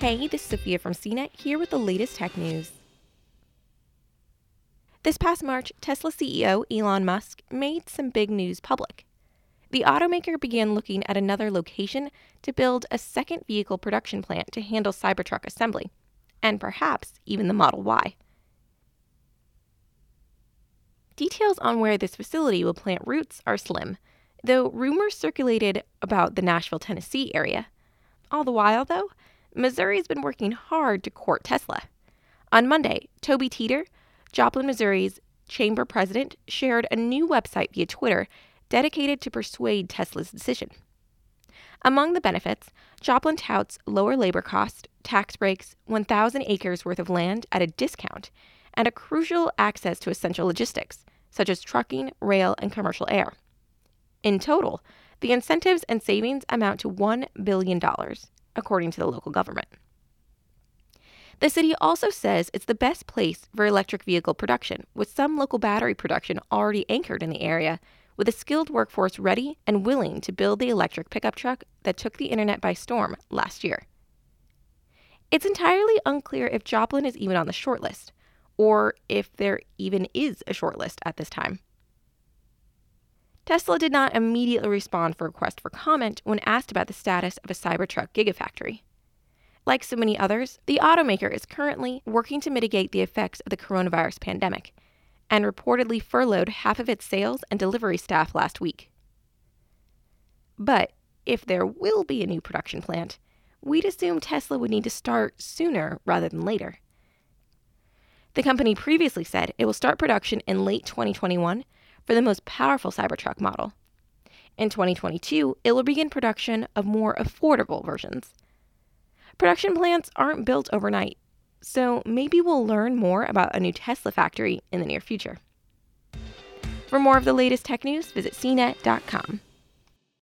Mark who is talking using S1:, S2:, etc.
S1: Hey, this is Sophia from CNET here with the latest tech news. This past March, Tesla CEO Elon Musk made some big news public. The automaker began looking at another location to build a second vehicle production plant to handle Cybertruck assembly, and perhaps even the Model Y. Details on where this facility will plant roots are slim, though rumors circulated about the Nashville, Tennessee area. All the while, though, Missouri's been working hard to court Tesla. On Monday, Toby Teeter, Joplin, Missouri's chamber president, shared a new website via Twitter dedicated to persuade Tesla's decision. Among the benefits, Joplin touts lower labor costs, tax breaks, 1,000 acres worth of land at a discount, and a crucial access to essential logistics, such as trucking, rail, and commercial air. In total, the incentives and savings amount to $1 billion, according to the local government. The city also says it's the best place for electric vehicle production, with some local battery production already anchored in the area, with a skilled workforce ready and willing to build the electric pickup truck that took the internet by storm last year. It's entirely unclear if Joplin is even on the shortlist, or if there even is a shortlist at this time. Tesla did not immediately respond for a request for comment when asked about the status of a Cybertruck Gigafactory. Like so many others, the automaker is currently working to mitigate the effects of the coronavirus pandemic and reportedly furloughed half of its sales and delivery staff last week. But if there will be a new production plant, we'd assume Tesla would need to start sooner rather than later. The company previously said it will start production in late 2021 for the most powerful Cybertruck model. In 2022, it will begin production of more affordable versions. Production plants aren't built overnight, so maybe we'll learn more about a new Tesla factory in the near future. For more of the latest tech news, visit cnet.com.